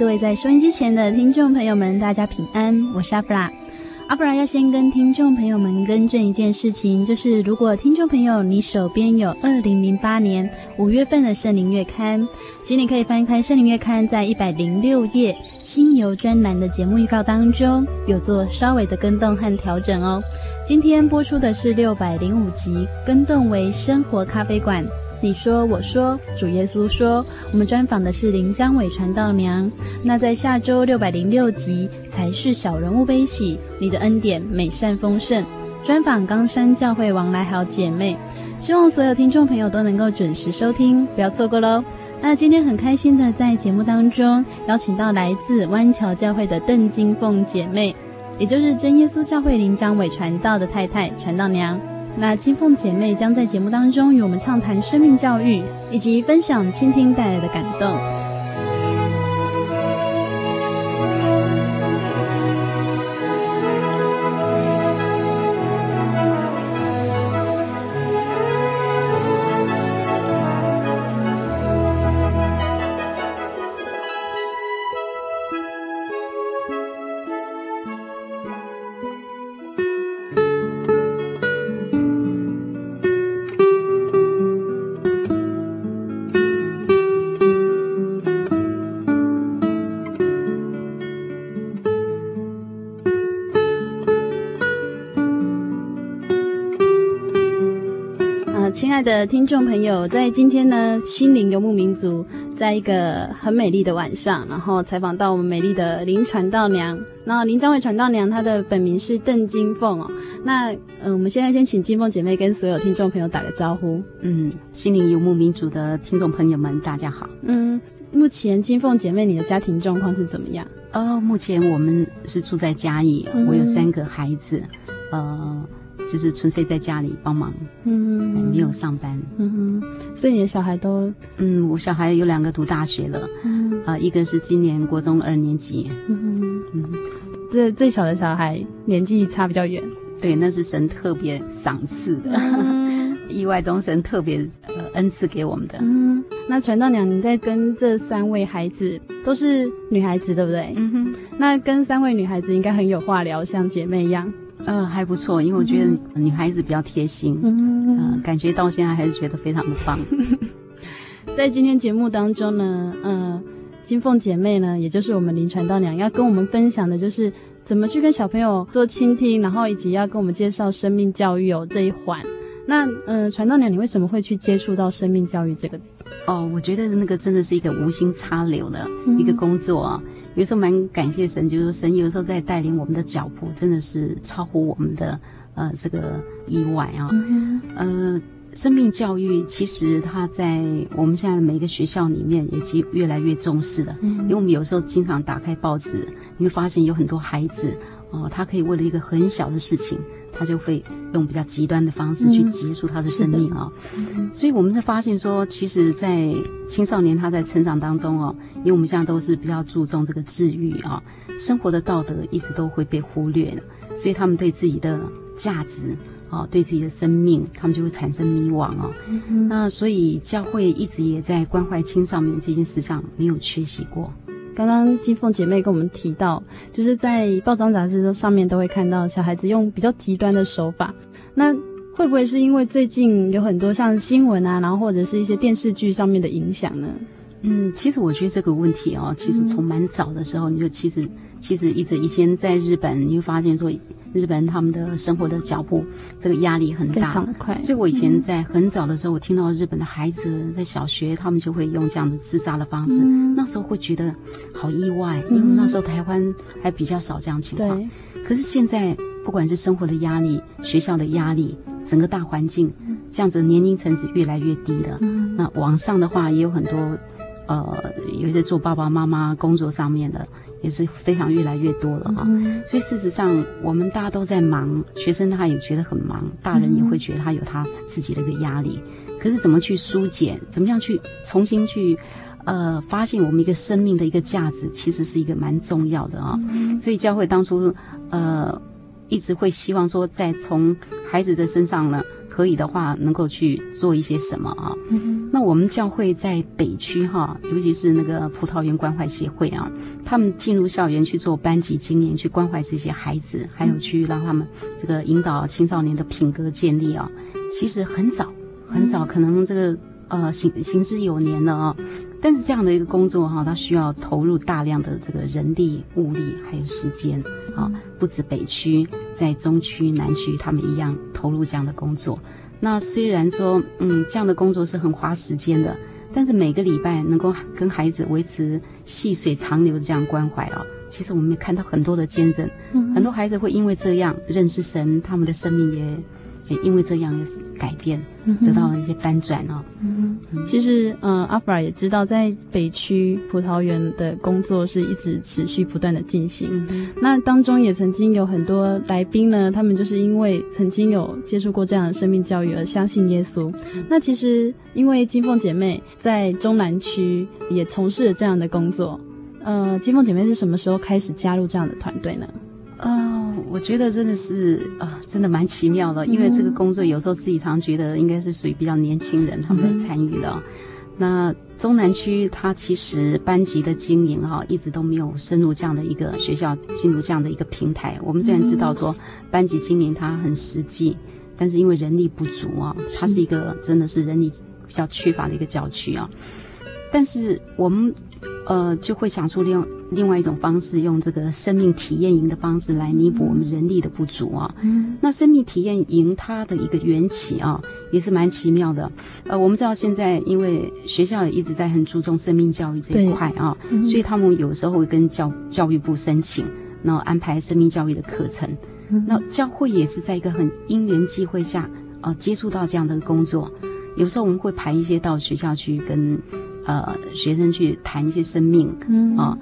各位在收音机前的听众朋友们，大家平安，我是阿弗拉。阿弗拉要先跟听众朋友们更正一件事情，就是如果听众朋友你手边有二零零八年五月份的圣灵月刊，请你可以翻开圣灵月刊，在一百零六页新游专栏的节目预告当中，有做稍微的更动和调整哦。今天播出的是六百零五集，更动为生活咖啡馆。你说，我说，主耶稣说，我们专访的是林张伟传道娘。那在下周六百零六集才是小人物悲喜，你的恩典美善丰盛，专访冈山教会王来好姐妹。希望所有听众朋友都能够准时收听，不要错过喽。那今天很开心的在节目当中邀请到来自湾桥教会的邓金凤姐妹，也就是真耶稣教会林张伟传道的太太传道娘。那金凤姐妹将在节目当中与我们畅谈生命教育，以及分享倾听带来的感动。的听众朋友，在今天呢，心灵游牧民族，在一个很美丽的晚上，然后采访到我们美丽的林传道娘，然后林张伟传道娘，她的本名是邓金凤哦。那嗯、呃，我们现在先请金凤姐妹跟所有听众朋友打个招呼。嗯，心灵游牧民族的听众朋友们，大家好。嗯，目前金凤姐妹，你的家庭状况是怎么样？哦，目前我们是住在嘉义，嗯、我有三个孩子，呃。就是纯粹在家里帮忙，嗯，没有上班，嗯哼，所以你的小孩都，嗯，我小孩有两个读大学了，嗯，啊、呃，一个是今年国中二年级，嗯哼，嗯，这最小的小孩年纪差比较远，对，那是神特别赏赐的，嗯、意外中神特别呃恩赐给我们的，嗯，那传道娘，你在跟这三位孩子都是女孩子对不对？嗯哼，那跟三位女孩子应该很有话聊，像姐妹一样。呃，还不错，因为我觉得女孩子比较贴心，嗯、呃，感觉到现在还是觉得非常的棒。在今天节目当中呢，嗯、呃，金凤姐妹呢，也就是我们林传道娘，要跟我们分享的就是怎么去跟小朋友做倾听，然后以及要跟我们介绍生命教育哦这一环。那，嗯、呃，传道娘，你为什么会去接触到生命教育这个？哦，我觉得那个真的是一个无心插柳的一个工作啊。嗯有时候蛮感谢神，就是说神有时候在带领我们的脚步，真的是超乎我们的呃这个意外啊。嗯、哼呃，生命教育其实它在我们现在的每一个学校里面也其越来越重视的。嗯、因为我们有时候经常打开报纸，你会发现有很多孩子哦，他可以为了一个很小的事情，他就会用比较极端的方式去结束他的生命啊。嗯、所以我们在发现说，其实，在青少年他在成长当中哦，因为我们现在都是比较注重这个治愈啊，生活的道德一直都会被忽略的，所以他们对自己的价值啊，对自己的生命，他们就会产生迷惘哦。嗯、那所以教会一直也在关怀青少年这件事上没有缺席过。刚刚金凤姐妹跟我们提到，就是在报章杂志上面都会看到小孩子用比较极端的手法。那会不会是因为最近有很多像新闻啊，然后或者是一些电视剧上面的影响呢？嗯，其实我觉得这个问题哦，其实从蛮早的时候，你就其实其实一直以前在日本，你会发现说。日本他们的生活的脚步，这个压力很大，非常快。所以我以前在很早的时候，我听到日本的孩子在小学，他们就会用这样的自杀的方式，嗯、那时候会觉得好意外，因为那时候台湾还比较少这样情况。可是现在，不管是生活的压力、学校的压力，整个大环境，这样子年龄层是越来越低的。嗯、那网上的话也有很多，呃，有一些做爸爸妈妈工作上面的。也是非常越来越多了啊，嗯、所以事实上我们大家都在忙，学生他也觉得很忙，大人也会觉得他有他自己的一个压力。嗯、可是怎么去疏解，怎么样去重新去，呃，发现我们一个生命的一个价值，其实是一个蛮重要的啊。嗯、所以教会当初呃一直会希望说，在从孩子的身上呢。可以的话，能够去做一些什么啊？嗯、那我们教会在北区哈，尤其是那个葡萄园关怀协会啊，他们进入校园去做班级经营，去关怀这些孩子，还有去让他们这个引导青少年的品格建立啊。其实很早很早，可能这个呃行行之有年了啊。但是这样的一个工作哈，它需要投入大量的这个人力、物力还有时间啊，不止北区，在中区、南区，他们一样投入这样的工作。那虽然说，嗯，这样的工作是很花时间的，但是每个礼拜能够跟孩子维持细水长流的这样关怀啊，其实我们也看到很多的见证，嗯、很多孩子会因为这样认识神，他们的生命也。也因为这样也是改变，得到了一些翻转哦。嗯，其实，嗯、呃，阿弗拉也知道，在北区葡萄园的工作是一直持续不断的进行。嗯、那当中也曾经有很多来宾呢，他们就是因为曾经有接触过这样的生命教育而相信耶稣。嗯、那其实，因为金凤姐妹在中南区也从事了这样的工作。呃，金凤姐妹是什么时候开始加入这样的团队呢？呃，我觉得真的是啊、呃，真的蛮奇妙的。因为这个工作有时候自己常觉得应该是属于比较年轻人他们在参与的。嗯、那中南区它其实班级的经营哈、哦，一直都没有深入这样的一个学校进入这样的一个平台。我们虽然知道说班级经营它很实际，但是因为人力不足啊、哦，它是一个真的是人力比较缺乏的一个教区啊。但是我们呃就会想出另。另外一种方式，用这个生命体验营的方式来弥补我们人力的不足啊。嗯，那生命体验营它的一个缘起啊，也是蛮奇妙的。呃，我们知道现在因为学校也一直在很注重生命教育这一块啊，嗯、所以他们有时候会跟教教育部申请，然后安排生命教育的课程。嗯，那教会也是在一个很因缘际会下啊，接触到这样的工作。有时候我们会排一些到学校去跟呃学生去谈一些生命，嗯啊。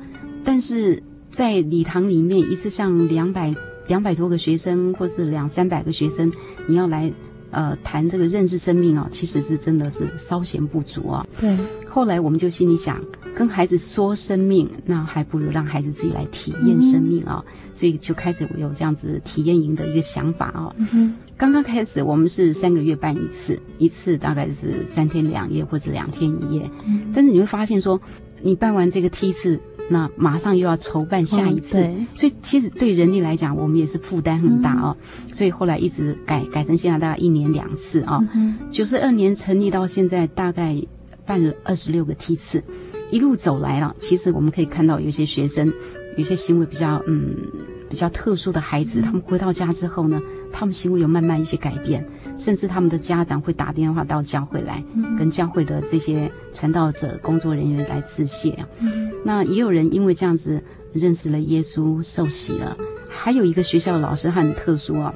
但是在礼堂里面，一次像两百两百多个学生，或是两三百个学生，你要来呃谈这个认识生命啊，其实是真的是稍嫌不足啊。对。后来我们就心里想，跟孩子说生命，那还不如让孩子自己来体验生命啊。嗯、所以就开始有这样子体验营的一个想法啊。嗯哼。刚刚开始我们是三个月办一次，一次大概是三天两夜或者两天一夜。嗯。但是你会发现说，你办完这个梯次。那马上又要筹办下一次，嗯、所以其实对人力来讲，我们也是负担很大哦。嗯、所以后来一直改改成现在大概一年两次啊。九十二年成立到现在，大概办了二十六个梯次，一路走来了。其实我们可以看到，有些学生有些行为比较嗯比较特殊的孩子，他们回到家之后呢，他们行为有慢慢一些改变。甚至他们的家长会打电话到教会来，跟教会的这些传道者、工作人员来致谢啊。那也有人因为这样子认识了耶稣，受洗了。还有一个学校的老师，他很特殊啊。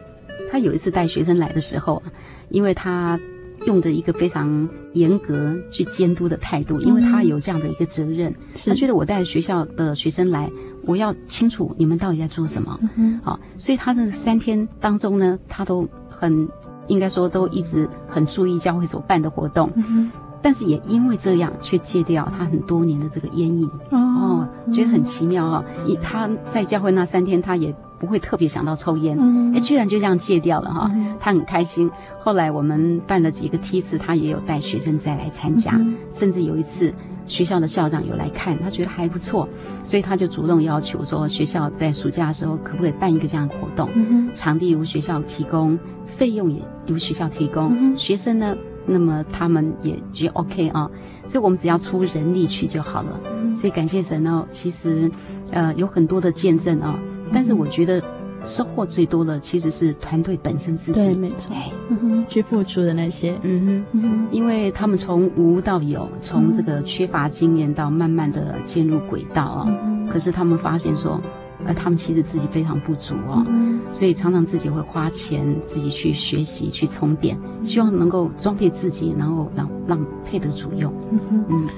他有一次带学生来的时候，因为他用的一个非常严格去监督的态度，因为他有这样的一个责任，他觉得我带学校的学生来，我要清楚你们到底在做什么，好，所以他这三天当中呢，他都很应该说都一直很注意教会所办的活动，但是也因为这样，却戒掉他很多年的这个烟瘾，哦，觉得很奇妙啊，以他在教会那三天，他也。不会特别想到抽烟，哎，居然就这样戒掉了哈，他很开心。后来我们办了几个梯次，他也有带学生再来参加，甚至有一次学校的校长有来看，他觉得还不错，所以他就主动要求说，学校在暑假的时候可不可以办一个这样的活动？场地由学校提供，费用也由学校提供，学生呢，那么他们也觉得 OK 啊，所以我们只要出人力去就好了。所以感谢神哦，其实呃有很多的见证啊。但是我觉得收获最多的其实是团队本身自己，对，没错，嗯哼，去付出的那些，嗯哼，因为他们从无到有，从这个缺乏经验到慢慢的进入轨道啊，嗯、可是他们发现说，呃，他们其实自己非常不足啊，嗯、所以常常自己会花钱自己去学习去充电，希望能够装备自己，然后让让配得主用，嗯。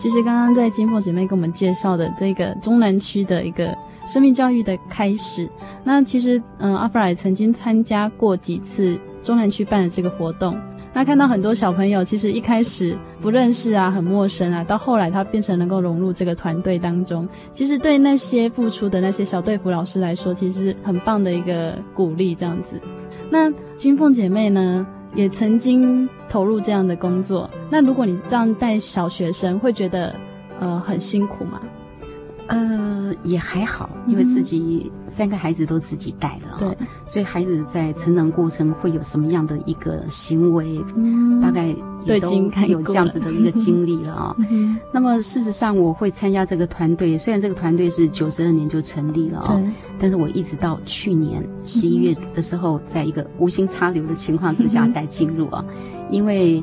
其实刚刚在金凤姐妹给我们介绍的这个中南区的一个生命教育的开始，那其实嗯，阿弗拉也曾经参加过几次中南区办的这个活动。那看到很多小朋友，其实一开始不认识啊，很陌生啊，到后来他变成能够融入这个团队当中，其实对那些付出的那些小队服老师来说，其实很棒的一个鼓励，这样子。那金凤姐妹呢？也曾经投入这样的工作。那如果你这样带小学生，会觉得呃很辛苦吗？呃，也还好，因为自己三个孩子都自己带了，对，所以孩子在成长过程会有什么样的一个行为，嗯，大概也都有这样子的一个经历了啊。那么事实上，我会参加这个团队，虽然这个团队是九十二年就成立了啊，但是我一直到去年十一月的时候，在一个无心插柳的情况之下才进入啊，因为。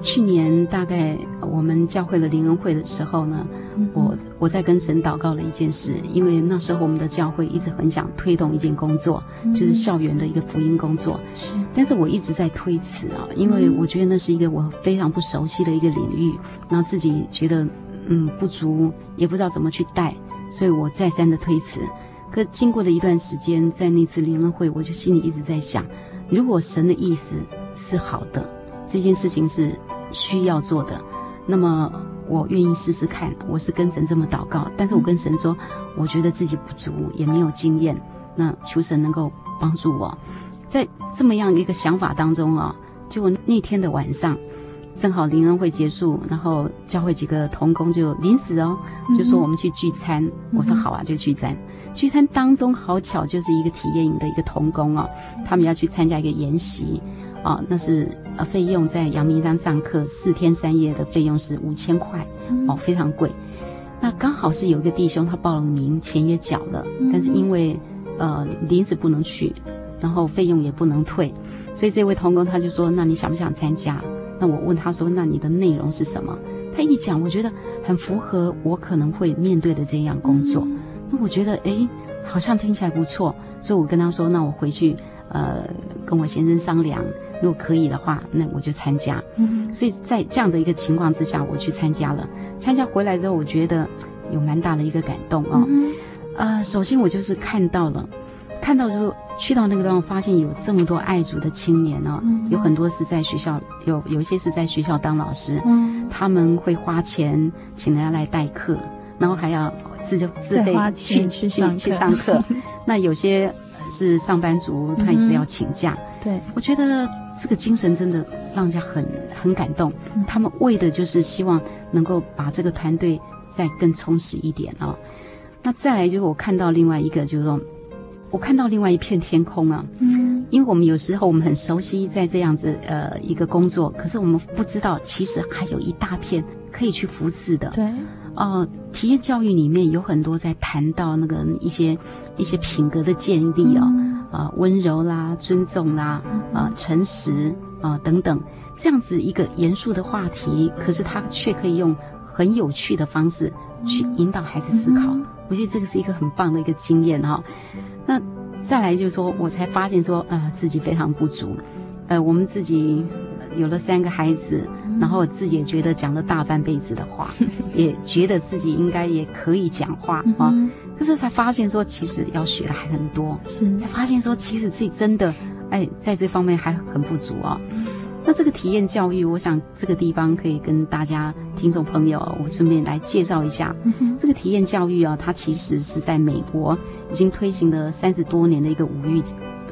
去年大概我们教会的灵恩会的时候呢，嗯、我我在跟神祷告了一件事，因为那时候我们的教会一直很想推动一件工作，嗯、就是校园的一个福音工作，是，但是我一直在推辞啊，因为我觉得那是一个我非常不熟悉的一个领域，然后自己觉得嗯不足，也不知道怎么去带，所以我再三的推辞。可经过了一段时间，在那次灵恩会，我就心里一直在想，如果神的意思是好的。这件事情是需要做的，那么我愿意试试看。我是跟神这么祷告，但是我跟神说，我觉得自己不足，也没有经验，那求神能够帮助我。在这么样一个想法当中啊，就那天的晚上，正好灵恩会结束，然后教会几个童工就临时哦，就说我们去聚餐。嗯、我说好啊，就聚餐。聚餐当中好巧，就是一个体验营的一个童工哦，他们要去参加一个研习。啊，那是呃，费用在阳明山上课四天三夜的费用是五千块，哦，非常贵。那刚好是有一个弟兄他报了名，钱也缴了，但是因为呃临时不能去，然后费用也不能退，所以这位童工他就说：“那你想不想参加？”那我问他说：“那你的内容是什么？”他一讲，我觉得很符合我可能会面对的这样工作。那我觉得哎，好像听起来不错，所以我跟他说：“那我回去呃跟我先生商量。”如果可以的话，那我就参加。嗯，所以在这样的一个情况之下，我去参加了。参加回来之后，我觉得有蛮大的一个感动啊。嗯，呃，首先我就是看到了，看到之后去到那个地方，发现有这么多爱族的青年哦，有很多是在学校，有有一些是在学校当老师，嗯，他们会花钱请人家来代课，然后还要自就自费去去去上课。那有些是上班族，他也是要请假。对，我觉得。这个精神真的让人家很很感动，他们为的就是希望能够把这个团队再更充实一点啊、哦。那再来就是我看到另外一个，就是说我看到另外一片天空啊。嗯，因为我们有时候我们很熟悉在这样子呃一个工作，可是我们不知道其实还有一大片可以去扶持的。对，哦、呃，体验教育里面有很多在谈到那个一些一些品格的建立啊、哦。嗯啊、呃，温柔啦，尊重啦，啊、呃，诚实啊、呃，等等，这样子一个严肃的话题，可是他却可以用很有趣的方式去引导孩子思考。嗯、我觉得这个是一个很棒的一个经验哈。那再来就是说，我才发现说啊，自己非常不足。呃，我们自己有了三个孩子，嗯、然后自己也觉得讲了大半辈子的话，也觉得自己应该也可以讲话啊。可是才发现说，其实要学的还很多。是，才发现说，其实自己真的哎，在这方面还很不足啊。那这个体验教育，我想这个地方可以跟大家听众朋友，我顺便来介绍一下。这个体验教育啊，它其实是在美国已经推行了三十多年的一个五育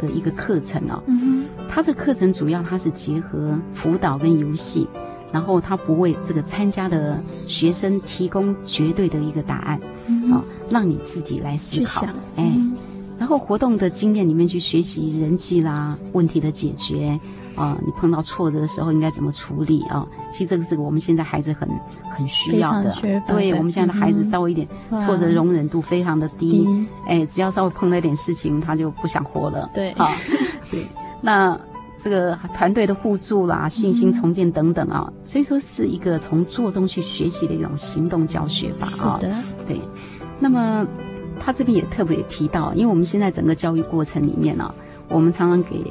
的一个课程哦。嗯、哼它这个课程主要它是结合辅导跟游戏，然后它不为这个参加的学生提供绝对的一个答案，啊、嗯哦，让你自己来思考。哎，嗯、然后活动的经验里面去学习人际啦、问题的解决。啊、呃，你碰到挫折的时候应该怎么处理啊、哦？其实这个是我们现在孩子很很需要的。对，对我们现在的孩子稍微一点挫折容忍度非常的低，低哎，只要稍微碰到一点事情，他就不想活了。对，好、哦，对，那这个团队的互助啦、信心重建等等啊、所以说是一个从做中去学习的一种行动教学法啊。是的，对。那么他这边也特别提到，因为我们现在整个教育过程里面呢、啊，我们常常给。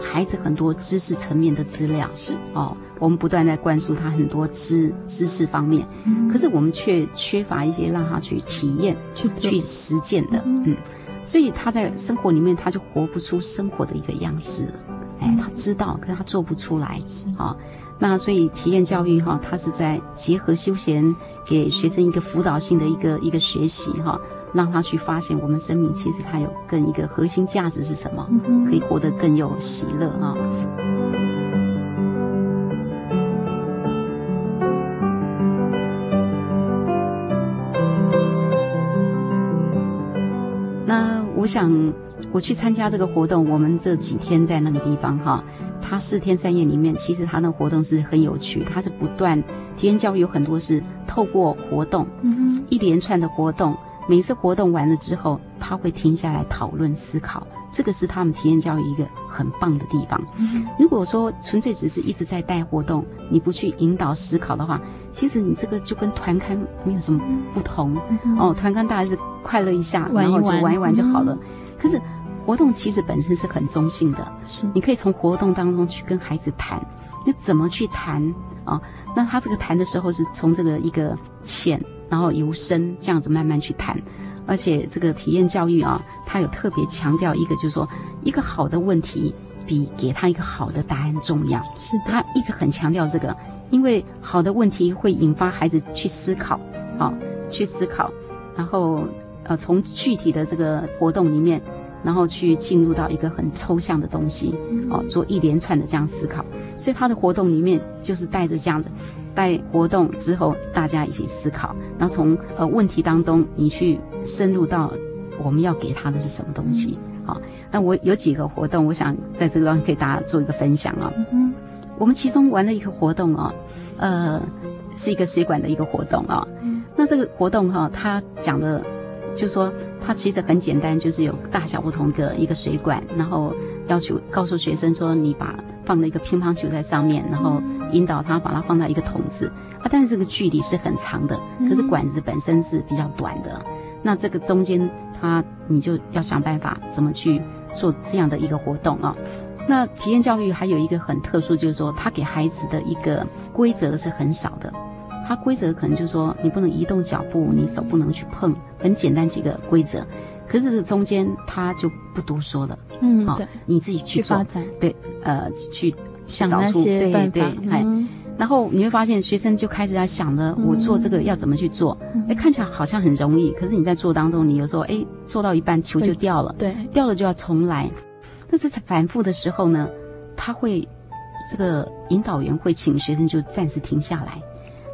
孩子很多知识层面的资料。是。哦，我们不断在灌输他很多知知识方面，嗯、可是我们却缺乏一些让他去体验、去去实践的，嗯，嗯，所以他在生活里面他就活不出生活的一个样式了，哎，他知道，可是他做不出来，哦，那所以体验教育哈，他是在结合休闲，给学生一个辅导性的一个一个学习哈。让他去发现，我们生命其实它有更一个核心价值是什么？嗯、可以活得更有喜乐啊！那我想，我去参加这个活动，我们这几天在那个地方哈，他四天三夜里面，其实他那个活动是很有趣，他是不断体验教育，有很多是透过活动，嗯、一连串的活动。每次活动完了之后，他会停下来讨论思考，这个是他们体验教育一个很棒的地方。嗯、如果说纯粹只是一直在带活动，你不去引导思考的话，其实你这个就跟团刊没有什么不同。嗯、哦，团刊大概是快乐一下，玩一玩，然后就玩一玩就好了。嗯、可是活动其实本身是很中性的，是你可以从活动当中去跟孩子谈，你怎么去谈啊、哦？那他这个谈的时候是从这个一个浅。然后由深这样子慢慢去谈，而且这个体验教育啊，它有特别强调一个，就是说一个好的问题比给他一个好的答案重要。是的，他一直很强调这个，因为好的问题会引发孩子去思考，啊、哦、去思考，然后呃从具体的这个活动里面，然后去进入到一个很抽象的东西，哦做一连串的这样思考，所以他的活动里面就是带着这样的。在活动之后，大家一起思考，然后从呃问题当中，你去深入到我们要给他的是什么东西。好，那我有几个活动，我想在这个地方给大家做一个分享啊。嗯，我们其中玩了一个活动啊，呃，是一个水管的一个活动啊。那这个活动哈、啊，它讲的，就是说它其实很简单，就是有大小不同的一个水管，然后要求告诉学生说，你把放了一个乒乓球在上面，然后。引导他把它放到一个桶子啊，但是这个距离是很长的，可是管子本身是比较短的。嗯、那这个中间，他你就要想办法怎么去做这样的一个活动啊。那体验教育还有一个很特殊，就是说他给孩子的一个规则是很少的。他规则可能就是说你不能移动脚步，你手不能去碰，很简单几个规则。可是这中间他就不多说了，嗯，好，你自己去做，去发展，对，呃，去。想找出对对，哎，然后你会发现学生就开始在想着，我做这个要怎么去做？哎，看起来好像很容易，可是你在做当中，你有时候哎做到一半球就掉了，对，掉了就要重来。但是在反复的时候呢，他会这个引导员会请学生就暂时停下来。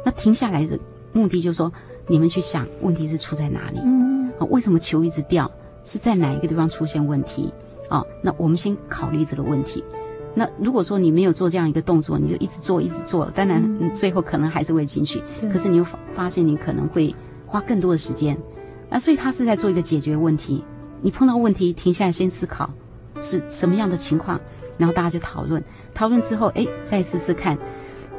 那停下来的目的就是说，你们去想问题是出在哪里？嗯，啊，为什么球一直掉？是在哪一个地方出现问题？啊，那我们先考虑这个问题。那如果说你没有做这样一个动作，你就一直做一直做，当然你最后可能还是会进去。嗯、可是你又发发现你可能会花更多的时间，那所以他是在做一个解决问题。你碰到问题停下来先思考是什么样的情况，然后大家就讨论，讨论之后哎再试试看，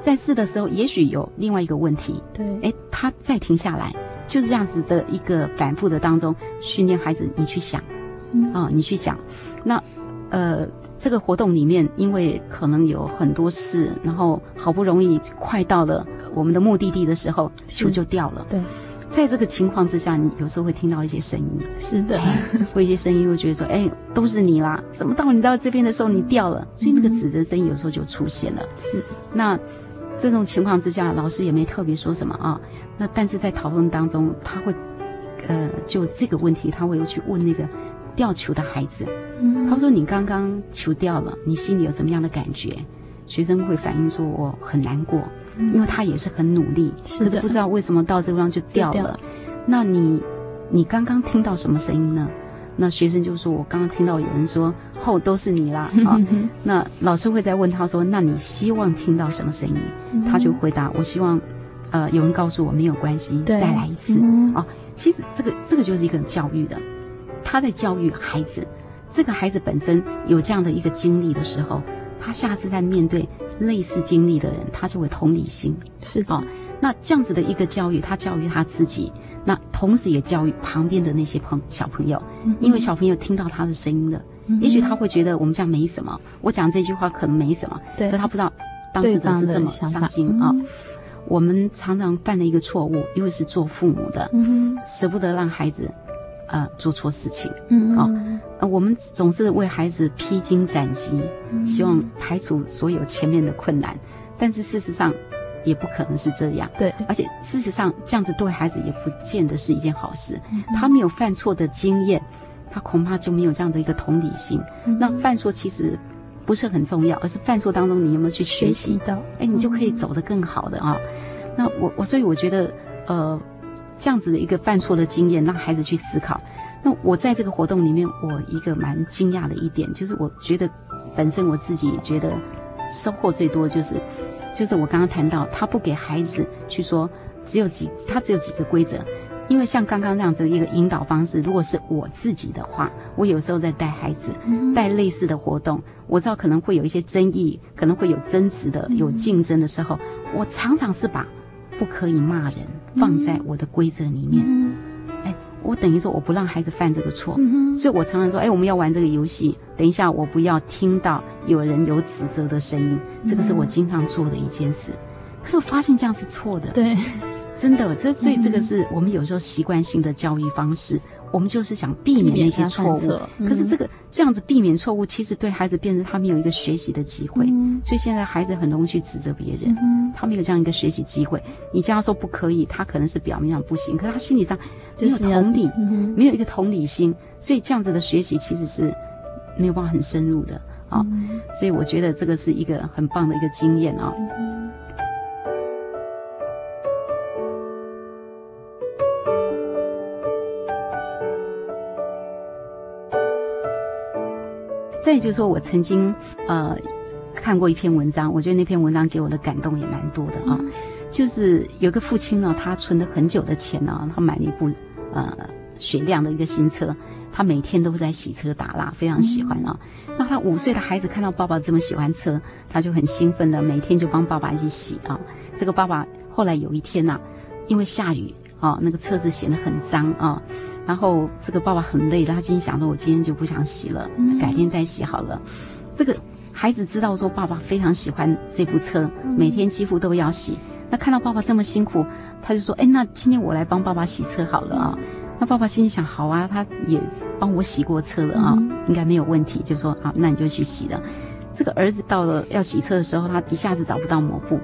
在试的时候也许有另外一个问题，对，哎他再停下来，就是这样子的一个反复的当中训练孩子，你去想，嗯啊，你去讲，那呃，这个活动里面，因为可能有很多事，然后好不容易快到了我们的目的地的时候，球就掉了。对，在这个情况之下，你有时候会听到一些声音，是的，会一些声音会觉得说，哎，都是你啦，怎么到你到这边的时候你掉了？所以那个指责声音有时候就出现了。是，那。这种情况之下，老师也没特别说什么啊。那但是在讨论当中，他会，呃，就这个问题，他会去问那个掉球的孩子。嗯，他说：“你刚刚球掉了，你心里有什么样的感觉？”学生会反映说：“我很难过，因为他也是很努力，是可是不知道为什么到这个地方就掉了。掉。那你，你刚刚听到什么声音呢？”那学生就说：“我刚刚听到有人说，后都是你啦。” 啊，那老师会再问他说：“那你希望听到什么声音？”他就回答：“我希望，呃，有人告诉我没有关系，再来一次。”啊，其实这个这个就是一个教育的，他在教育孩子。这个孩子本身有这样的一个经历的时候，他下次在面对类似经历的人，他就会同理心。是的。那这样子的一个教育，他教育他自己，那同时也教育旁边的那些朋小朋友，因为小朋友听到他的声音了，也许他会觉得我们讲没什么，我讲这句话可能没什么，对，可他不知道当事者是这么伤心啊。我们常常犯的一个错误，因为是做父母的，舍不得让孩子，呃，做错事情，嗯，好，呃，我们总是为孩子披荆斩棘，希望排除所有前面的困难，但是事实上。也不可能是这样，对，而且事实上这样子对孩子也不见得是一件好事。嗯、他没有犯错的经验，他恐怕就没有这样的一个同理心。嗯、那犯错其实不是很重要，而是犯错当中你有没有去学习。到？哎，你就可以走得更好的啊、那我我所以我觉得，呃，这样子的一个犯错的经验，让孩子去思考。那我在这个活动里面，我一个蛮惊讶的一点，就是我觉得本身我自己觉得收获最多就是。就是我刚刚谈到，他不给孩子去说，只有几，他只有几个规则，因为像刚刚这样子一个引导方式，如果是我自己的话，我有时候在带孩子，带类似的活动，我知道可能会有一些争议，可能会有争执的，有竞争的时候，我常常是把不可以骂人放在我的规则里面。哎我等于说我不让孩子犯这个错，嗯、所以我常常说，哎，我们要玩这个游戏。等一下，我不要听到有人有指责的声音，这个是我经常做的一件事。嗯、可是我发现这样是错的，对，真的，这所以这个是我们有时候习惯性的教育方式。我们就是想避免那些错误，可是这个这样子避免错误，其实对孩子变成他们有一个学习的机会。所以现在孩子很容易去指责别人，他没有这样一个学习机会。你这样说不可以，他可能是表面上不行，可是他心理上没有同理，没有一个同理心，所以这样子的学习其实是没有办法很深入的啊。所以我觉得这个是一个很棒的一个经验啊。再就是说，我曾经呃看过一篇文章，我觉得那篇文章给我的感动也蛮多的啊。嗯、就是有个父亲呢，他存了很久的钱呢，他买了一部呃雪亮的一个新车，他每天都在洗车打蜡，非常喜欢啊。嗯、那他五岁的孩子看到爸爸这么喜欢车，他就很兴奋的每天就帮爸爸一起洗啊。这个爸爸后来有一天呐、啊，因为下雨啊，那个车子显得很脏啊。然后这个爸爸很累，他心想说：“我今天就不想洗了，改天再洗好了。”这个孩子知道说爸爸非常喜欢这部车，每天几乎都要洗。那看到爸爸这么辛苦，他就说：“哎，那今天我来帮爸爸洗车好了啊。”那爸爸心里想：“好啊，他也帮我洗过车了啊，应该没有问题。”就说：“啊，那你就去洗了。”这个儿子到了要洗车的时候，他一下子找不到抹布，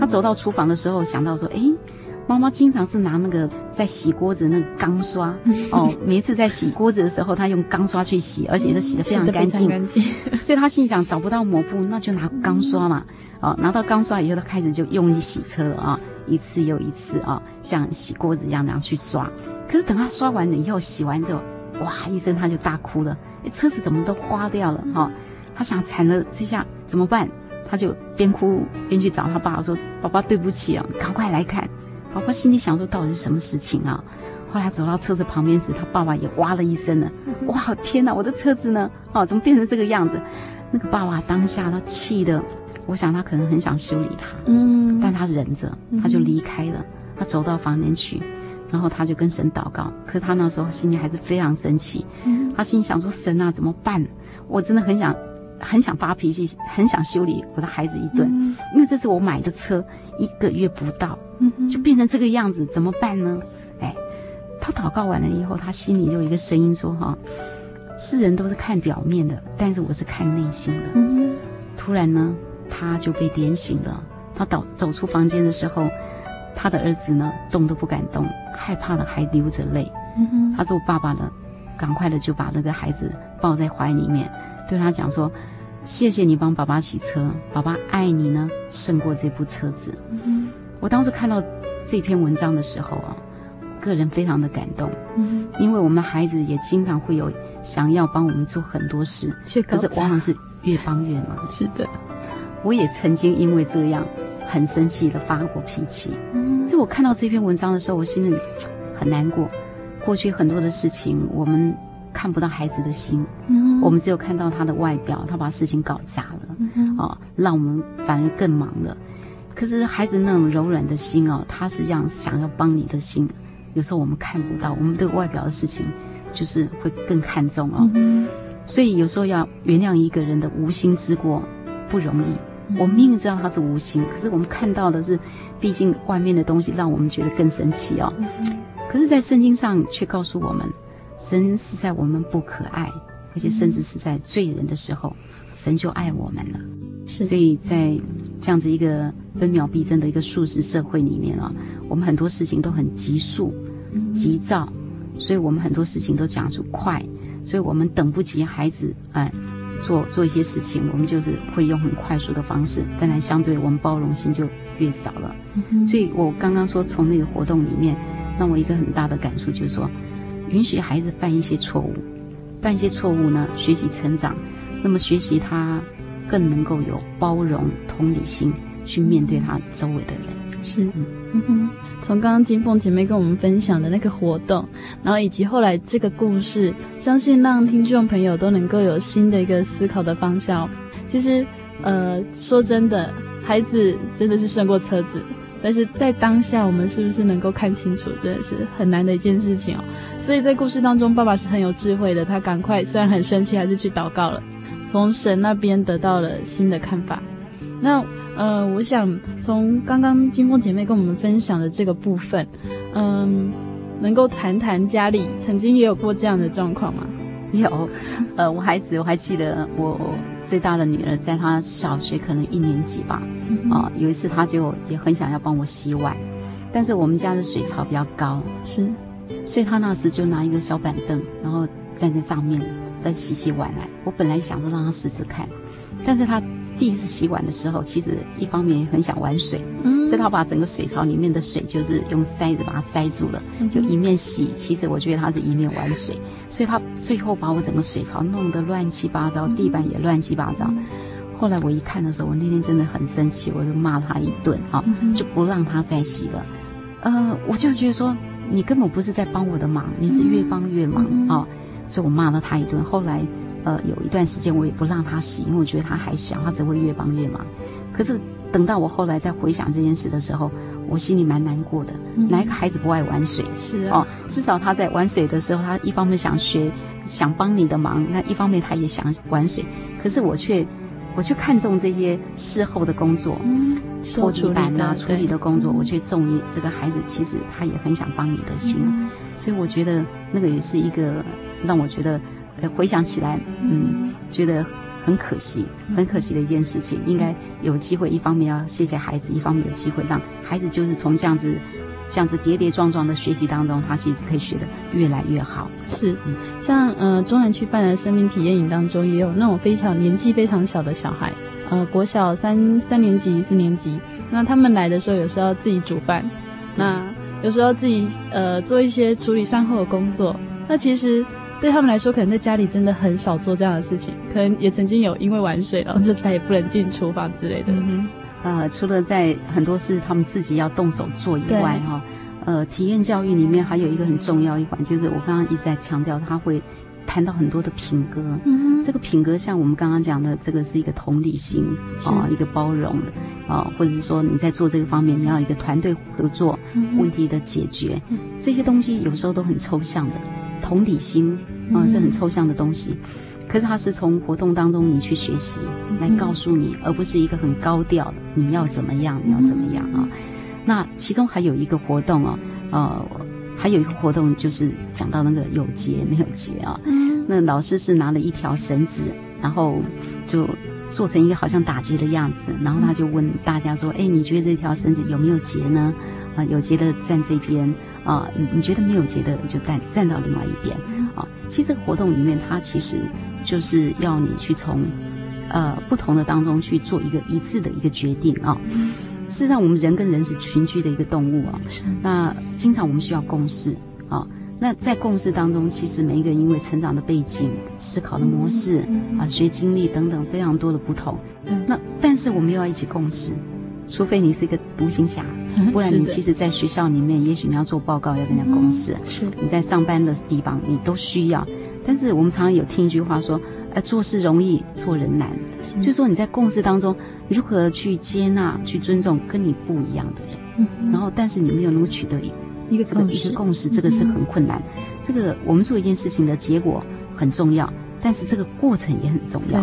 他走到厨房的时候想到说：“哎。”妈妈经常是拿那个在洗锅子那个钢刷 哦，每一次在洗锅子的时候，她用钢刷去洗，而且都洗得非常干净。干净，所以她心里想，找不到抹布，那就拿钢刷嘛。哦，拿到钢刷以后，她开始就用力洗车了啊、哦，一次又一次啊、哦，像洗锅子一样那样去刷。可是等她刷完了以后，洗完之后，哇一声，她就大哭了。哎，车子怎么都花掉了哈？她、哦、想惨了，这下怎么办？她就边哭边去找她爸爸说：“爸爸，对不起啊，赶快来看。”宝宝心里想说：“到底是什么事情啊？”后来走到车子旁边时，他爸爸也哇了一声呢。哇，天哪！我的车子呢？哦，怎么变成这个样子？那个爸爸当下他气得，我想他可能很想修理他，嗯，但他忍着，他就离开了。他走到房间去，然然后他就跟神祷告，可他那时候心里还是非常生气。嗯，他心里想说：“神啊，怎么办？我真的很想，很想发脾气，很想修理我的孩子一顿，嗯、因为这是我买的车，一个月不到，嗯，就变成这个样子，怎么办呢？”哎，他祷告完了以后，他心里就有一个声音说：“哈，世人都是看表面的，但是我是看内心的。”嗯，突然呢，他就被点醒了。他走走出房间的时候，他的儿子呢，动都不敢动。害怕的还流着泪，嗯，他说：“我爸爸呢，赶快的就把那个孩子抱在怀里面，对他讲说：‘谢谢你帮爸爸洗车，爸爸爱你呢，胜过这部车子。’嗯，我当时看到这篇文章的时候啊，个人非常的感动，嗯，因为我们的孩子也经常会有想要帮我们做很多事，可是往往是越帮越忙。是的，我也曾经因为这样很生气的发过脾气。嗯所以我看到这篇文章的时候，我心里很难过。过去很多的事情，我们看不到孩子的心，嗯，我们只有看到他的外表，他把事情搞砸了，嗯，哦，让我们反而更忙了。可是孩子那种柔软的心哦，他实际上想要帮你的心，有时候我们看不到，我们对外表的事情就是会更看重哦。嗯，所以有时候要原谅一个人的无心之过不容易。我明明知道他是无心，可是我们看到的是，毕竟外面的东西让我们觉得更生气哦。可是，在圣经上却告诉我们，神是在我们不可爱，而且甚至是在罪人的时候，神就爱我们了。是，所以在这样子一个分秒必争的一个速食社会里面啊，我们很多事情都很急速、急躁，所以我们很多事情都讲出快，所以我们等不及孩子，哎。做做一些事情，我们就是会用很快速的方式，当然相对我们包容心就越少了。嗯、所以我刚刚说从那个活动里面，让我一个很大的感触就是说，允许孩子犯一些错误，犯一些错误呢，学习成长，那么学习他更能够有包容、同理心去面对他周围的人。是，嗯哼，从刚刚金凤姐妹跟我们分享的那个活动，然后以及后来这个故事，相信让听众朋友都能够有新的一个思考的方向。其实，呃，说真的，孩子真的是胜过车子，但是在当下，我们是不是能够看清楚，真的是很难的一件事情哦。所以在故事当中，爸爸是很有智慧的，他赶快虽然很生气，还是去祷告了，从神那边得到了新的看法。那。呃，我想从刚刚金凤姐妹跟我们分享的这个部分，嗯，能够谈谈家里曾经也有过这样的状况吗？有，呃，我孩子我还记得，我最大的女儿在她小学可能一年级吧，啊，有一次她就也很想要帮我洗碗，但是我们家的水槽比较高，是，所以她那时就拿一个小板凳，然后站在上面再洗洗碗来。我本来想说让她试试看，但是她。第一次洗碗的时候，其实一方面也很想玩水，嗯，所以他把整个水槽里面的水就是用塞子把它塞住了，就一面洗。其实我觉得他是一面玩水，所以他最后把我整个水槽弄得乱七八糟，地板也乱七八糟。后来我一看的时候，我那天真的很生气，我就骂他一顿啊，就不让他再洗了。呃，我就觉得说你根本不是在帮我的忙，你是越帮越忙啊，所以我骂了他一顿。后来。呃，有一段时间我也不让他洗，因为我觉得他还小，他只会越帮越忙。可是等到我后来再回想这件事的时候，我心里蛮难过的。嗯、哪一个孩子不爱玩水？是啊，哦，至少他在玩水的时候，他一方面想学，想帮你的忙，那一方面他也想玩水。可是我却，我却看重这些事后的工作，嗯，拖地板啊，处理的工作，我却重于这个孩子。其实他也很想帮你的心，嗯，所以我觉得那个也是一个让我觉得。回想起来，嗯，觉得很可惜，很可惜的一件事情。应该有机会，一方面要谢谢孩子，一方面有机会让孩子就是从这样子、这样子跌跌撞撞的学习当中，他其实可以学得越来越好。是，像呃，中南区办的生命体验营当中，也有那种非常年纪非常小的小孩，呃，国小三三年级、四年级，那他们来的时候，有时候要自己煮饭，那有时候自己呃做一些处理善后的工作，那其实。对他们来说，可能在家里真的很少做这样的事情，可能也曾经有因为玩水，然后就再也不能进厨房之类的。嗯，呃，除了在很多事他们自己要动手做以外，哈，呃，体验教育里面还有一个很重要一环，就是我刚刚一直在强调，他会谈到很多的品格。嗯，这个品格像我们刚刚讲的，这个是一个同理心啊，一个包容啊，或者是说你在做这个方面，你要一个团队合作，问题的解决，这些东西有时候都很抽象的。同理心啊，是很抽象的东西，可是它是从活动当中你去学习来告诉你，而不是一个很高调的你要怎么样，你要怎么样啊。那其中还有一个活动哦，呃，还有一个活动就是讲到那个有结没有结啊。嗯。那老师是拿了一条绳子，然后就做成一个好像打结的样子，然后他就问大家说：“哎，你觉得这条绳子有没有结呢？啊，有结的站这边啊，你你觉得没有结的就站站到另外一边啊。其实这个活动里面，它其实就是要你去从呃不同的当中去做一个一致的一个决定啊。”事实上，我们人跟人是群居的一个动物啊。那经常我们需要共识啊。那在共识当中，其实每一个人因为成长的背景、思考的模式啊、学经历等等非常多的不同。那但是我们又要一起共识，除非你是一个独行侠，不然你其实，在学校里面，也许你要做报告，要跟人家共识。是。你在上班的地方，你都需要。但是我们常常有听一句话说。呃，做事容易，做人难。就是说你在共事当中，如何去接纳、去尊重跟你不一样的人，嗯、然后但是你没有能够取得一一个这个一个共识，这个是很困难。嗯、这个我们做一件事情的结果很重要，但是这个过程也很重要。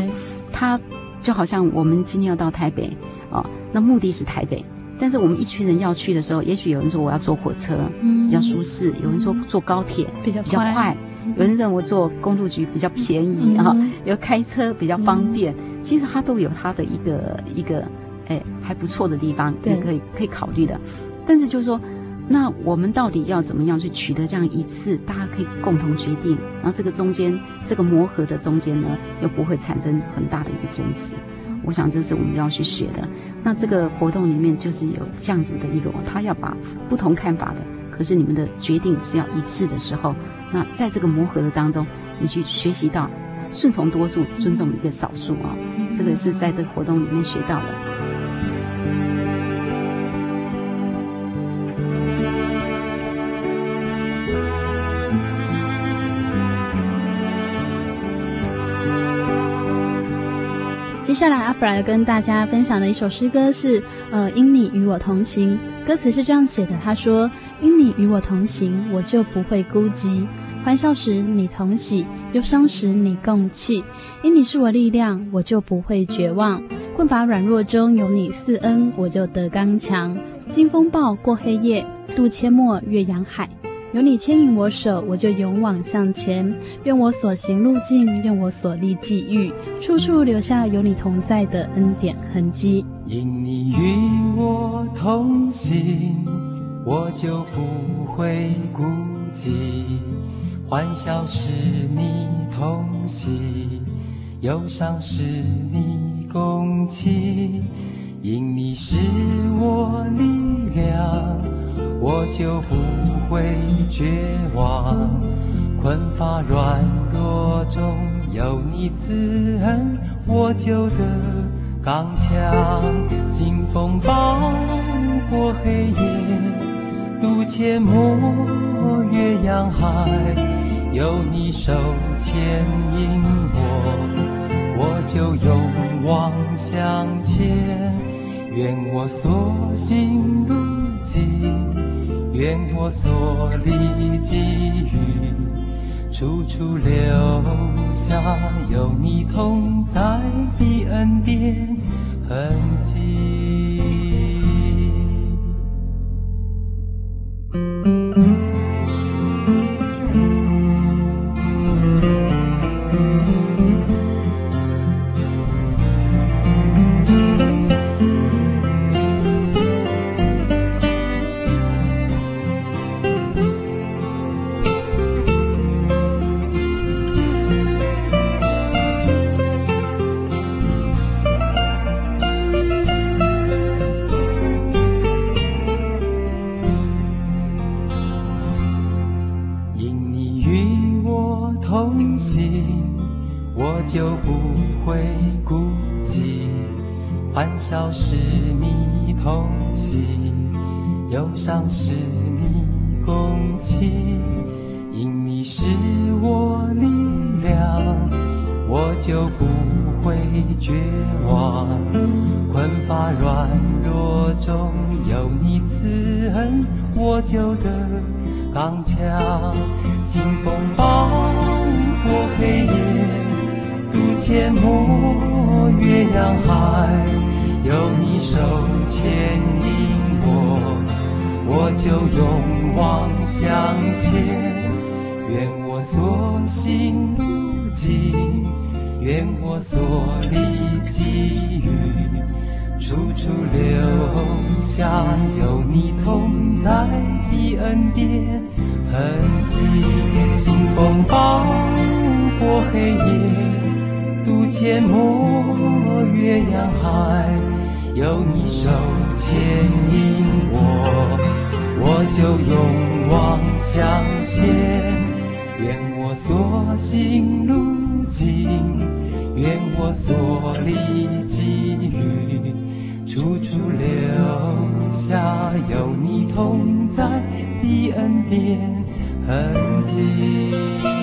它就好像我们今天要到台北哦，那目的是台北，但是我们一群人要去的时候，也许有人说我要坐火车，嗯、比较舒适；有人说坐高铁比较比较快。有人认为坐公路局比较便宜啊，有开车比较方便，其实它都有它的一个一个哎还不错的地方，对，可以可以考虑的。但是就是说，那我们到底要怎么样去取得这样一次大家可以共同决定，然后这个中间这个磨合的中间呢，又不会产生很大的一个争执？我想这是我们要去学的。那这个活动里面就是有这样子的一个，他要把不同看法的，可是你们的决定是要一致的时候。那在这个磨合的当中，你去学习到顺从多数，尊重一个少数啊，这个是在这个活动里面学到的。接下来，阿弗拉要跟大家分享的一首诗歌是《呃，因你与我同行》。歌词是这样写的：他说，因你与我同行，我就不会孤寂。欢笑时你同喜，忧伤时你共泣。因你是我力量，我就不会绝望。困乏软弱中有你赐恩，我就得刚强。经风暴过黑夜，渡阡陌越洋海。有你牵引我手，我就勇往向前。愿我所行路径，愿我所历际遇，处处留下有你同在的恩典痕迹。因你与我同行，我就不会孤寂。欢笑是你同喜，忧伤是你共泣。因你是我力量，我就不会绝望。困乏软弱中有你慈恩，我就得刚强。经风暴过黑夜，渡阡陌越洋海。有你手牵引我，我就勇往向前。愿我所行路径，愿我所立给予，处处留下有你同在的恩典痕迹。向前。愿我所行路径，愿我所历际遇，处处留下有你同在的恩典痕迹。清风抱过黑夜，渡阡陌月洋海，有你手牵引我，我就勇往向前。愿我所行路径，愿我所立际遇，处处留下有你同在的恩典痕迹。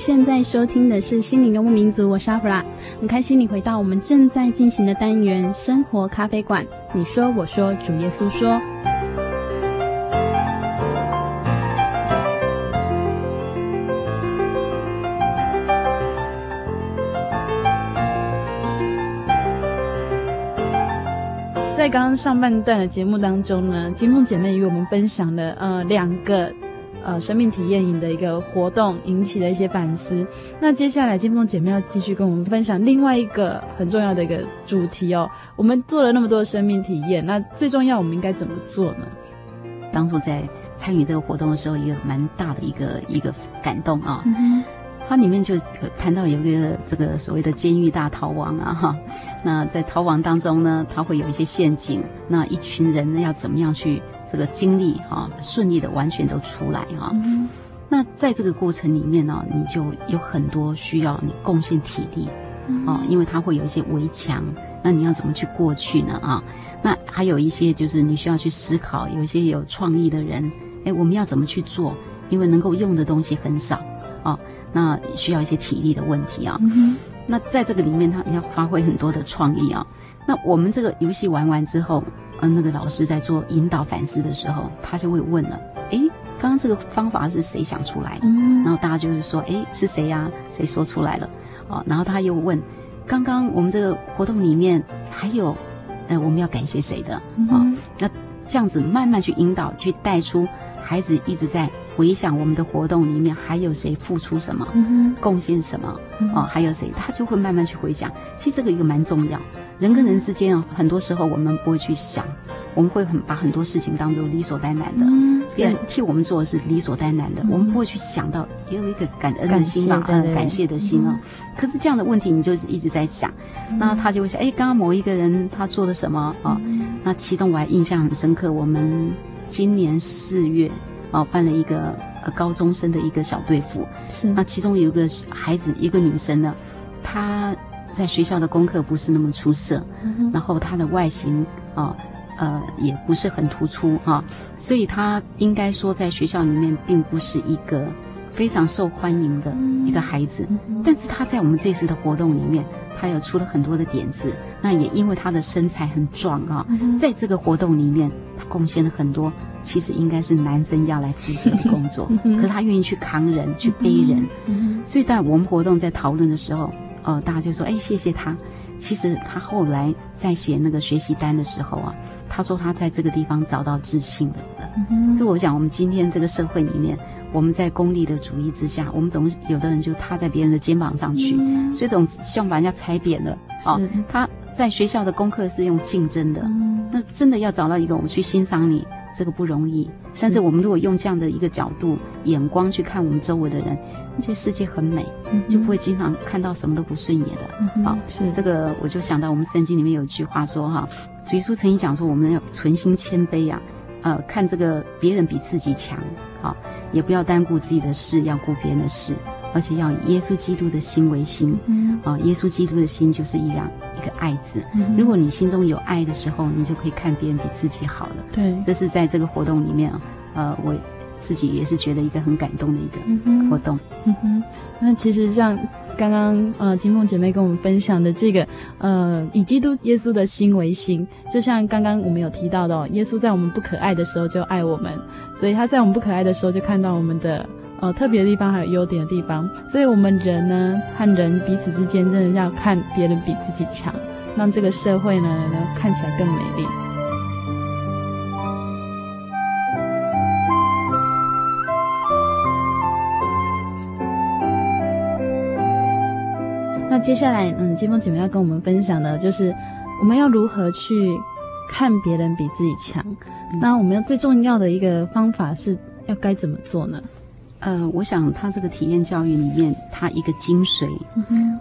现在收听的是《心灵游牧民族》，我是阿弗拉，很开心你回到我们正在进行的单元——生活咖啡馆。你说，我说，主耶稣说。在刚刚上半段的节目当中呢，金凤姐妹与我们分享了呃两个呃生命体验营的一个活动引起的一些反思。那接下来金凤姐妹要继续跟我们分享另外一个很重要的一个主题哦。我们做了那么多的生命体验，那最重要我们应该怎么做呢？当初在参与这个活动的时候，一个蛮大的一个一个感动啊。嗯它里面就谈到有一个这个所谓的监狱大逃亡啊哈，那在逃亡当中呢，它会有一些陷阱，那一群人呢要怎么样去这个经历哈，顺利的完全都出来哈。嗯、那在这个过程里面呢，你就有很多需要你贡献体力啊，因为它会有一些围墙，那你要怎么去过去呢啊？那还有一些就是你需要去思考，有一些有创意的人，哎，我们要怎么去做？因为能够用的东西很少啊。那需要一些体力的问题啊。嗯、那在这个里面，他要发挥很多的创意啊。那我们这个游戏玩完之后，嗯，那个老师在做引导反思的时候，他就会问了：哎，刚刚这个方法是谁想出来的？嗯、然后大家就是说：哎，是谁呀、啊？谁说出来了？啊，然后他又问：刚刚我们这个活动里面还有，呃，我们要感谢谁的？啊，那这样子慢慢去引导，去带出孩子一直在。回想我们的活动里面还有谁付出什么，贡献什么哦，还有谁，他就会慢慢去回想。其实这个一个蛮重要，人跟人之间啊，很多时候我们不会去想，我们会很把很多事情当做理所当然的，别人替我们做的是理所当然的，我们不会去想到也有一个感恩的心吧，嗯，感谢的心啊。可是这样的问题，你就是一直在想，那他就会想，哎，刚刚某一个人他做了什么啊？那其中我还印象很深刻，我们今年四月。哦，办了一个呃高中生的一个小队服，是。那其中有一个孩子，一个女生呢，她在学校的功课不是那么出色，嗯、然后她的外形啊呃，呃也不是很突出啊，所以她应该说在学校里面并不是一个非常受欢迎的一个孩子，嗯、但是她在我们这次的活动里面，她有出了很多的点子，那也因为她的身材很壮啊，嗯、在这个活动里面，她贡献了很多。其实应该是男生要来负责的工作，可是他愿意去扛人，去背人，所以在我们活动在讨论的时候，呃，大家就说：“哎，谢谢他。”其实他后来在写那个学习单的时候啊，他说他在这个地方找到自信了。所以我想，我们今天这个社会里面，我们在功利的主义之下，我们总有的人就踏在别人的肩膀上去，所以总希望把人家踩扁了。哦，他在学校的功课是用竞争的，那真的要找到一个我们去欣赏你。这个不容易，但是我们如果用这样的一个角度、眼光去看我们周围的人，觉得世界很美，嗯、就不会经常看到什么都不顺眼的。好、是这个，我就想到我们圣经里面有一句话说：“哈，主耶稣曾经讲说，我们要存心谦卑呀、啊，呃，看这个别人比自己强，好、哦，也不要单顾自己的事，要顾别人的事。”而且要以耶稣基督的心为心，嗯、啊，耶稣基督的心就是一样一个爱字。嗯、如果你心中有爱的时候，你就可以看别人比自己好了。对，这是在这个活动里面啊，呃，我自己也是觉得一个很感动的一个活动。嗯哼，那其实像刚刚呃金凤姐妹跟我们分享的这个呃以基督耶稣的心为心，就像刚刚我们有提到的，哦，耶稣在我们不可爱的时候就爱我们，所以他在我们不可爱的时候就看到我们的。呃，特别的地方还有优点的地方，所以我们人呢和人彼此之间，真的要看别人比自己强，让这个社会呢看起来更美丽。那接下来，嗯，金凤姐妹要跟我们分享的，就是我们要如何去看别人比自己强。嗯、那我们要最重要的一个方法是要该怎么做呢？呃，我想他这个体验教育里面，他一个精髓，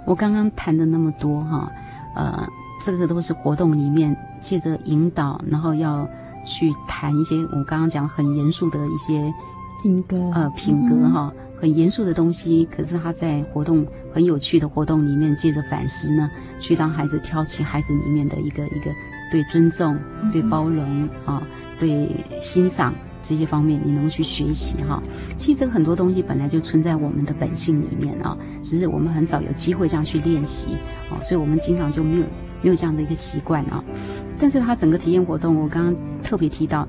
我刚刚谈的那么多哈，呃，这个都是活动里面借着引导，然后要去谈一些我刚刚讲很严肃的一些品格，呃，品格哈，很严肃的东西。可是他在活动很有趣的活动里面，借着反思呢，去让孩子挑起孩子里面的一个一个对尊重、对包容啊、对欣赏这些方面你能够去学习哈。其实这个很多东西本来就存在我们的本性里面啊，只是我们很少有机会这样去练习哦，所以我们经常就没有没有这样的一个习惯啊。但是它整个体验活动，我刚刚特别提到，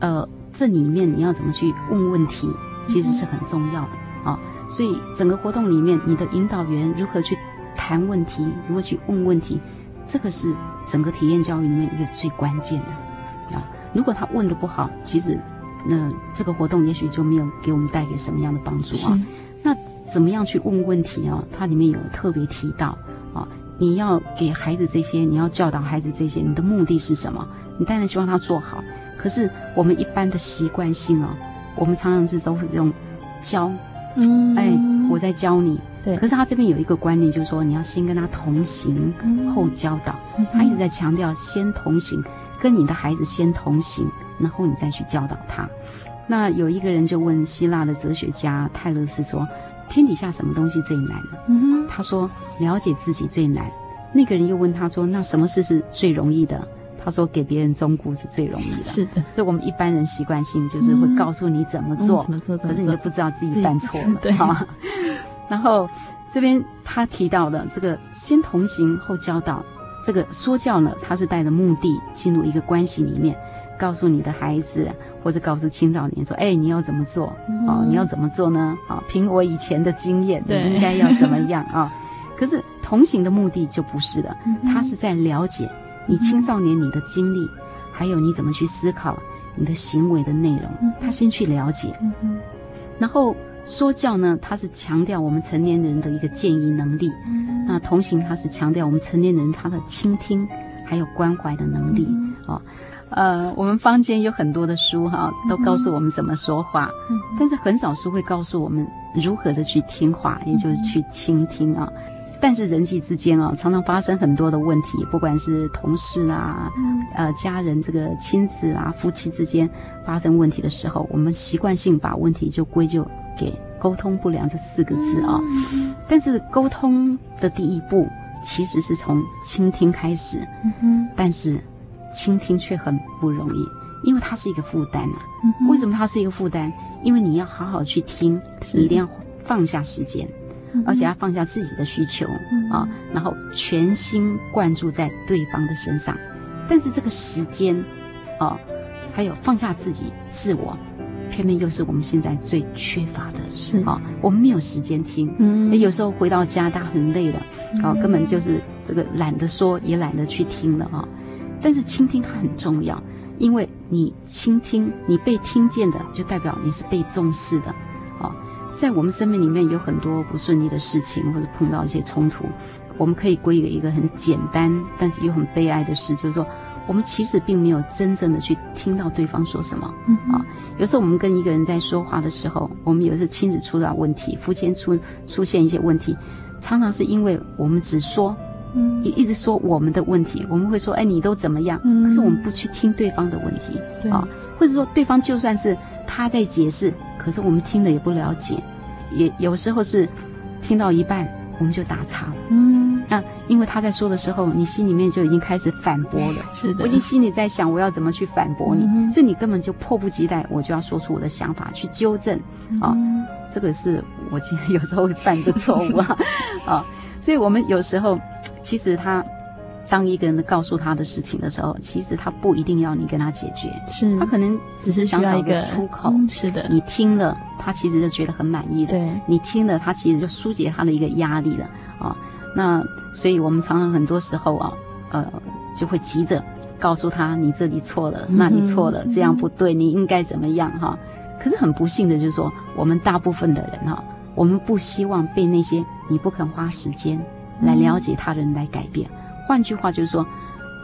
呃，这里面你要怎么去问问题，其实是很重要的啊。所以整个活动里面，你的引导员如何去谈问题，如何去问问题，这个是整个体验教育里面一个最关键的啊。如果他问的不好，其实那这个活动也许就没有给我们带给什么样的帮助啊。那怎么样去问问题啊？它里面有特别提到啊，你要给孩子这些，你要教导孩子这些，你的目的是什么？你当然希望他做好。可是我们一般的习惯性啊，我们常常是都是这种教。嗯，哎，我在教你。对。可是他这边有一个观念，就是说你要先跟他同行，嗯、后教导。嗯、他一直在强调先同行，跟你的孩子先同行，然后你再去教导他。那有一个人就问希腊的哲学家泰勒斯说：“天底下什么东西最难呢？”嗯、他说：“了解自己最难。”那个人又问他说：“那什么事是最容易的？”他说：“给别人忠告是最容易的。”是的，所以我们一般人习惯性就是会告诉你怎么做，嗯、怎么做，怎么做，可是你都不知道自己犯错了，对哈。然后这边他提到的这个先同行后教导，这个说教呢，他是带着目的进入一个关系里面，告诉你的孩子或者告诉青少年说：“哎，你要怎么做？哦，你要怎么做呢？啊，凭我以前的经验，你应该要怎么样啊？”可是同行的目的就不是的，他是在了解。你青少年你的经历，还有你怎么去思考你的行为的内容，他先去了解，然后说教呢，他是强调我们成年人的一个建议能力，那同行他是强调我们成年人他的倾听还有关怀的能力啊，呃，我们坊间有很多的书哈，都告诉我们怎么说话，但是很少书会告诉我们如何的去听话，也就是去倾听啊。但是人际之间啊，常常发生很多的问题，不管是同事啊、呃家人、这个亲子啊、夫妻之间发生问题的时候，我们习惯性把问题就归咎给沟通不良这四个字啊。但是沟通的第一步其实是从倾听开始，但是倾听却很不容易，因为它是一个负担啊。为什么它是一个负担？因为你要好好去听，你一定要放下时间。而且要放下自己的需求啊，然后全心贯注在对方的身上。但是这个时间，啊，还有放下自己自我，偏偏又是我们现在最缺乏的。是啊，我们没有时间听。嗯，有时候回到家，大家很累了，啊，根本就是这个懒得说，也懒得去听了啊。但是倾听它很重要，因为你倾听，你被听见的，就代表你是被重视的。在我们生命里面有很多不顺利的事情，或者碰到一些冲突，我们可以归给一个很简单，但是又很悲哀的事，就是说，我们其实并没有真正的去听到对方说什么。嗯啊，有时候我们跟一个人在说话的时候，我们有时候亲子出了问题，夫妻出出现一些问题，常常是因为我们只说，嗯，也一直说我们的问题，我们会说，哎，你都怎么样？嗯，可是我们不去听对方的问题，对啊，或者说对方就算是他在解释。可是我们听了也不了解，也有时候是听到一半我们就打岔了。嗯，那因为他在说的时候，你心里面就已经开始反驳了。是的，我已经心里在想我要怎么去反驳你，嗯、所以你根本就迫不及待，我就要说出我的想法去纠正。啊、这个是我今天有时候会犯的错误啊。啊、哦，所以我们有时候其实他。当一个人告诉他的事情的时候，其实他不一定要你跟他解决，是他可能只是想找个出口。嗯、是的，你听了，他其实就觉得很满意的。对，你听了，他其实就疏解他的一个压力了啊。那所以我们常常很多时候啊，呃，就会急着告诉他你这里错了，那里错了，嗯、这样不对，你应该怎么样哈。可是很不幸的就是说，我们大部分的人哈，我们不希望被那些你不肯花时间来了解他人来改变。换句话就是说，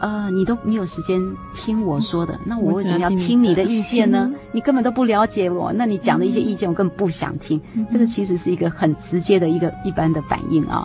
呃，你都没有时间听我说的，那我为什么要听你的意见呢？你根本都不了解我，那你讲的一些意见我根本不想听。这个其实是一个很直接的一个一般的反应啊。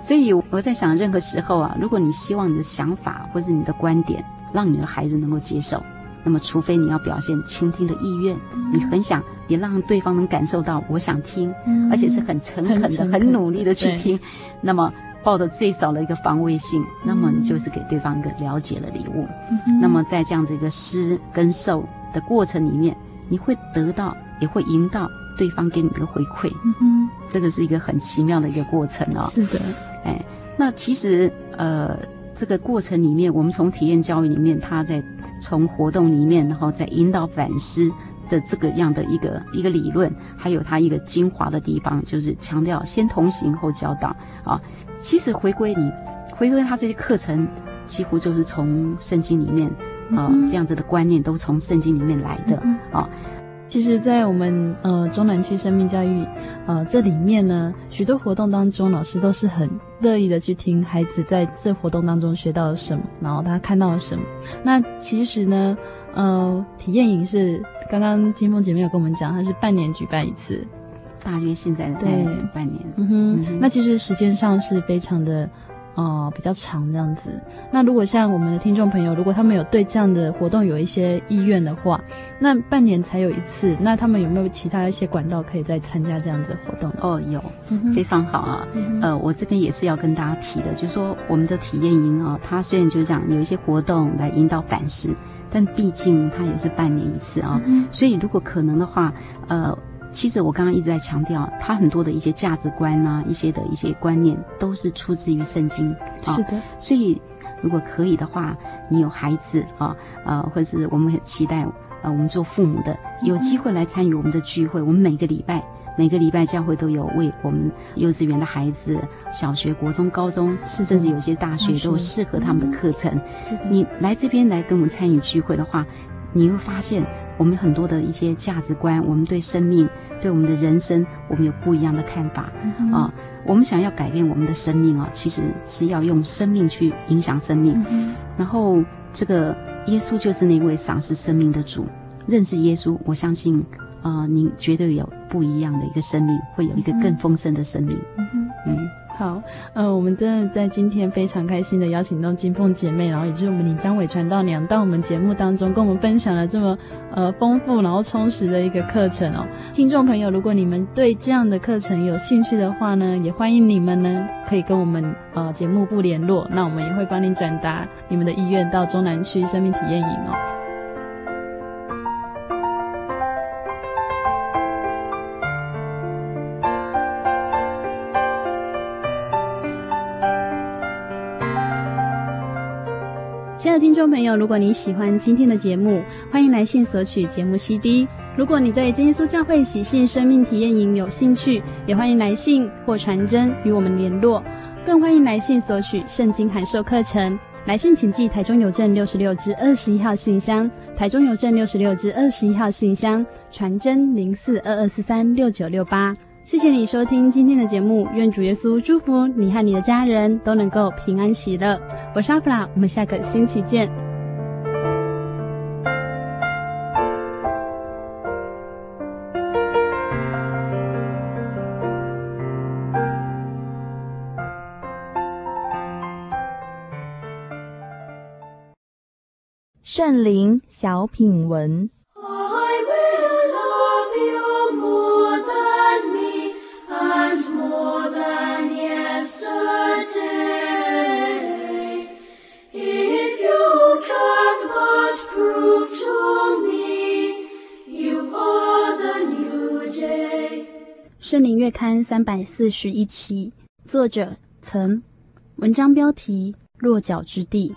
所以我在想，任何时候啊，如果你希望你的想法或是你的观点让你的孩子能够接受，那么除非你要表现倾听的意愿，你很想也让对方能感受到我想听，而且是很诚恳的、很努力的去听，那么。抱的最少的一个防卫性，那么你就是给对方一个了解的礼物。嗯、那么在这样子一个施跟受的过程里面，你会得到，也会赢到对方给你的回馈。嗯，这个是一个很奇妙的一个过程哦。是的，哎，那其实呃，这个过程里面，我们从体验教育里面，他在从活动里面，然后再引导反思的这个样的一个一个理论，还有他一个精华的地方，就是强调先同行后教导啊。其实回归你，回归他这些课程，几乎就是从圣经里面啊、呃、这样子的观念都从圣经里面来的啊。其实，在我们呃中南区生命教育呃这里面呢，许多活动当中，老师都是很乐意的去听孩子在这活动当中学到了什么，然后他看到了什么。那其实呢，呃，体验营是刚刚金凤姐妹有跟我们讲，它是半年举办一次，大约现在对半年。嗯哼，嗯哼，那其实时间上是非常的。哦，比较长这样子。那如果像我们的听众朋友，如果他们有对这样的活动有一些意愿的话，那半年才有一次，那他们有没有其他一些管道可以再参加这样子的活动？哦，有，非常好啊。嗯、呃，我这边也是要跟大家提的，就是说我们的体验营啊，它虽然就是讲有一些活动来引导反思，但毕竟它也是半年一次啊。嗯、所以如果可能的话，呃。其实我刚刚一直在强调，他很多的一些价值观啊，一些的一些观念，都是出自于圣经。是的，所以如果可以的话，你有孩子啊，呃，或者是我们很期待，呃，我们做父母的有机会来参与我们的聚会。我们每个礼拜，每个礼拜教会都有为我们幼稚园的孩子、小学、国中、高中，甚至有些大学都有适合他们的课程。你来这边来跟我们参与聚会的话，你会发现。我们很多的一些价值观，我们对生命、对我们的人生，我们有不一样的看法、嗯、啊。我们想要改变我们的生命啊，其实是要用生命去影响生命。嗯、然后，这个耶稣就是那位赏赐生命的主。认识耶稣，我相信啊，您绝对有不一样的一个生命，会有一个更丰盛的生命。嗯。嗯好，呃，我们真的在今天非常开心的邀请到金凤姐妹，然后也就是我们领章伟传道娘到我们节目当中，跟我们分享了这么呃丰富然后充实的一个课程哦。听众朋友，如果你们对这样的课程有兴趣的话呢，也欢迎你们呢可以跟我们呃节目部联络，那我们也会帮您转达你们的意愿到中南区生命体验营哦。朋友，如果你喜欢今天的节目，欢迎来信索取节目 CD。如果你对真耶稣教会喜信生命体验营有兴趣，也欢迎来信或传真与我们联络。更欢迎来信索取圣经函授课程。来信请寄台中邮政六十六至二十一号信箱，台中邮政六十六至二十一号信箱，传真零四二二四三六九六八。谢谢你收听今天的节目，愿主耶稣祝福你和你的家人都能够平安喜乐。我是阿弗拉，我们下个星期见。圣灵小品文。圣灵月刊三百四十一期，作者曾，文章标题：落脚之地。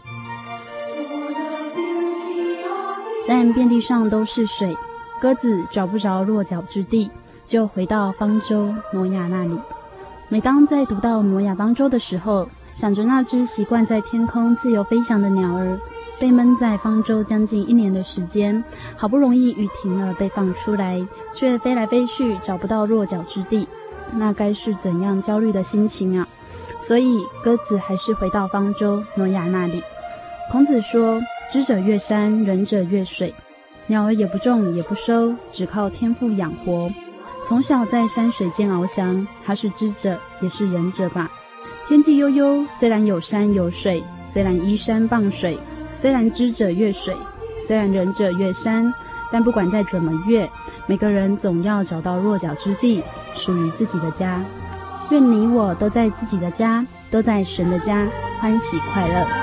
但遍地上都是水，鸽子找不着落脚之地，就回到方舟挪亚那里。每当在读到挪亚方舟的时候，想着那只习惯在天空自由飞翔的鸟儿。被闷在方舟将近一年的时间，好不容易雨停了，被放出来，却飞来飞去找不到落脚之地，那该是怎样焦虑的心情啊！所以鸽子还是回到方舟诺亚那里。孔子说：“知者越山，仁者越水。”鸟儿也不种也不收，只靠天赋养活。从小在山水间翱翔，他是知者也是仁者吧？天地悠悠，虽然有山有水，虽然依山傍水。虽然知者越水，虽然仁者越山，但不管再怎么越，每个人总要找到落脚之地，属于自己的家。愿你我都在自己的家，都在神的家，欢喜快乐。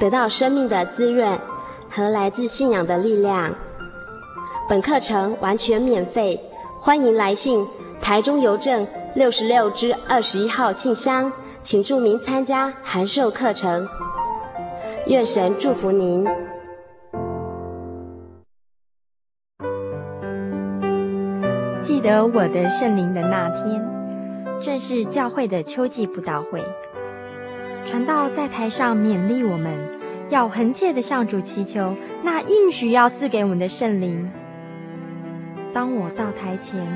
得到生命的滋润和来自信仰的力量。本课程完全免费，欢迎来信台中邮政。六十六支二十一号信箱，请注明参加函授课程。愿神祝福您。记得我的圣灵的那天，正是教会的秋季布道会。传道在台上勉励我们，要恳切的向主祈求那应许要赐给我们的圣灵。当我到台前，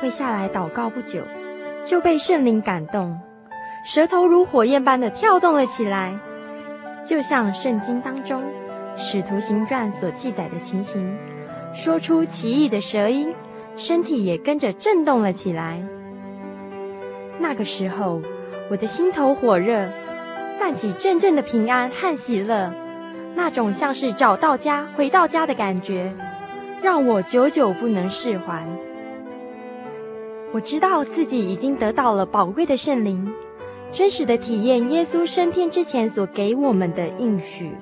跪下来祷告不久。就被圣灵感动，舌头如火焰般的跳动了起来，就像圣经当中《使徒行传》所记载的情形，说出奇异的舌音，身体也跟着震动了起来。那个时候，我的心头火热，泛起阵阵的平安和喜乐，那种像是找到家、回到家的感觉，让我久久不能释怀。我知道自己已经得到了宝贵的圣灵，真实的体验耶稣升天之前所给我们的应许，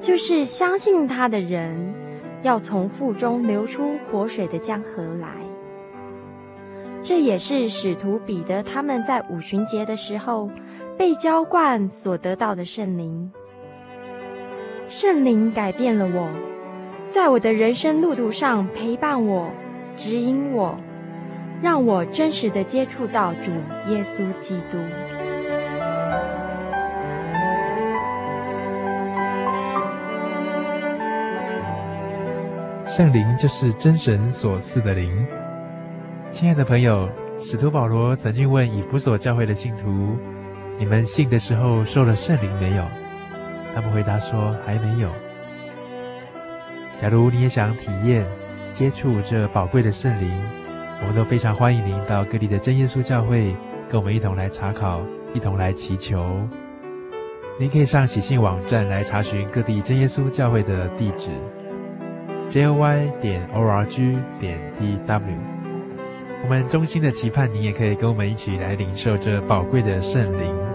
就是相信他的人要从腹中流出活水的江河来。这也是使徒彼得他们在五旬节的时候被浇灌所得到的圣灵。圣灵改变了我，在我的人生路途上陪伴我，指引我。让我真实的接触到主耶稣基督。圣灵就是真神所赐的灵。亲爱的朋友，使徒保罗曾经问以弗所教会的信徒：“你们信的时候受了圣灵没有？”他们回答说：“还没有。”假如你也想体验、接触这宝贵的圣灵，我们都非常欢迎您到各地的真耶稣教会，跟我们一同来查考，一同来祈求。您可以上喜信网站来查询各地真耶稣教会的地址：jy 点 org 点 tw。我们衷心的期盼你也可以跟我们一起来领受这宝贵的圣灵。